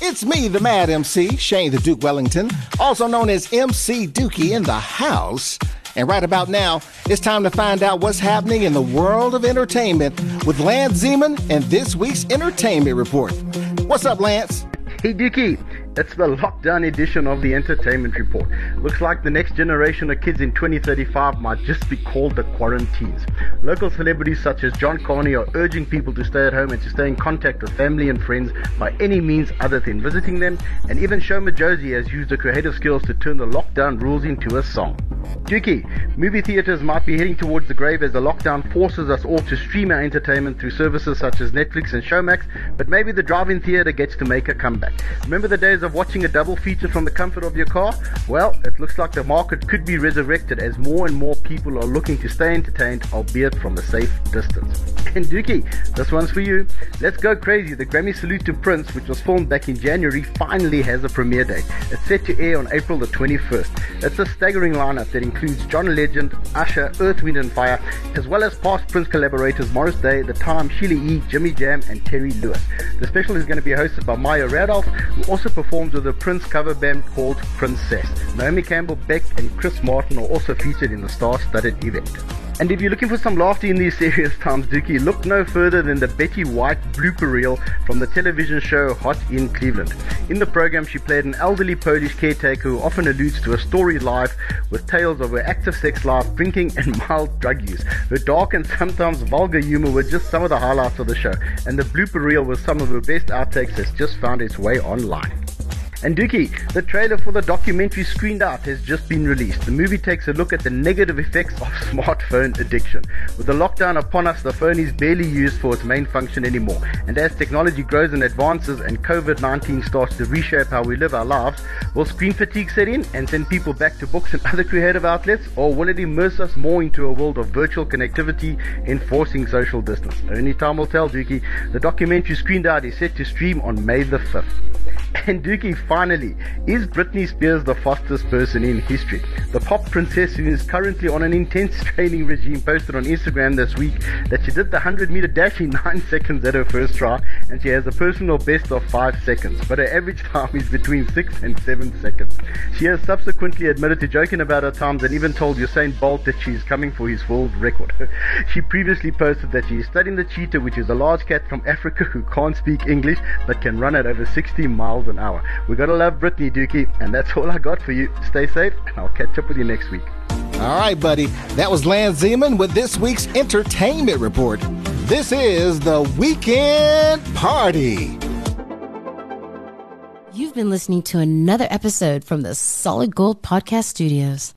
It's me, the Mad MC, Shane the Duke Wellington, also known as MC Dookie in the house. And right about now, it's time to find out what's happening in the world of entertainment with Lance Zeman and this week's Entertainment Report. What's up, Lance? Hey, Dookie. It's the lockdown edition of the Entertainment Report. Looks like the next generation of kids in 2035 might just be called the quarantines. Local celebrities such as John Carney are urging people to stay at home and to stay in contact with family and friends by any means other than visiting them, and even Sho Madjozi has used her creative skills to turn the lockdown rules into a song. Dookie, movie theaters might be heading towards the grave as the lockdown forces us all to stream our entertainment through services such as Netflix and Showmax, but maybe the drive-in theater gets to make a comeback. Remember the days of watching a double feature from the comfort of your car? Well, it looks like the market could be resurrected as more and more people are looking to stay entertained, albeit from a safe distance. And Dookie, this one's for you. Let's Go Crazy, the Grammy Salute to Prince, which was filmed back in January, finally has a premiere date. It's set to air on April the 21st. It's a staggering lineup that includes John Legend, Usher, Earth, Wind and Fire, as well as past Prince collaborators Morris Day, The Time, Sheila E., Jimmy Jam, and Terry Lewis. The special is going to be hosted by Maya Rudolph, who also performed with a Prince cover band called Princess. Naomi Campbell Beck and Chris Martin are also featured in the star-studded event. And if you're looking for some laughter in these serious times, Dookie, look no further than the Betty White blooper reel from the television show Hot in Cleveland. In the program, she played an elderly Polish caretaker who often alludes to a storied life with tales of her active sex life, drinking, and mild drug use. Her dark and sometimes vulgar humor were just some of the highlights of the show, and the blooper reel with some of her best outtakes has just found its way online. And Dookie, the trailer for the documentary Screened Out has just been released. The movie takes a look at the negative effects of smartphone addiction. With the lockdown upon us, the phone is barely used for its main function anymore. And as technology grows and advances and COVID 19 starts to reshape how we live our lives, will screen fatigue set in and send people back to books and other creative outlets? Or will it immerse us more into a world of virtual connectivity, enforcing social distance? Only time will tell, Dookie. The documentary Screened Out is set to stream on May the 5th. And Dookie, finally, is Britney Spears the fastest person in history? The pop princess who is currently on an intense training regime posted on Instagram this week that she did the 100 meter dash in 9 seconds at her first try and she has a personal best of 5 seconds, but her average time is between 6 and 7 seconds. She has subsequently admitted to joking about her times and even told Usain Bolt that she is coming for his world record. she previously posted that she is studying the cheetah, which is a large cat from Africa who can't speak English but can run at over 60 miles miles an hour. We gotta love Britney Dookie, and that's all I got for you. Stay safe, and I'll catch up with you next week. All right, buddy. That was Lance Zeman with this week's entertainment report. This is the weekend party. You've been listening to another episode from the Solid Gold Podcast Studios.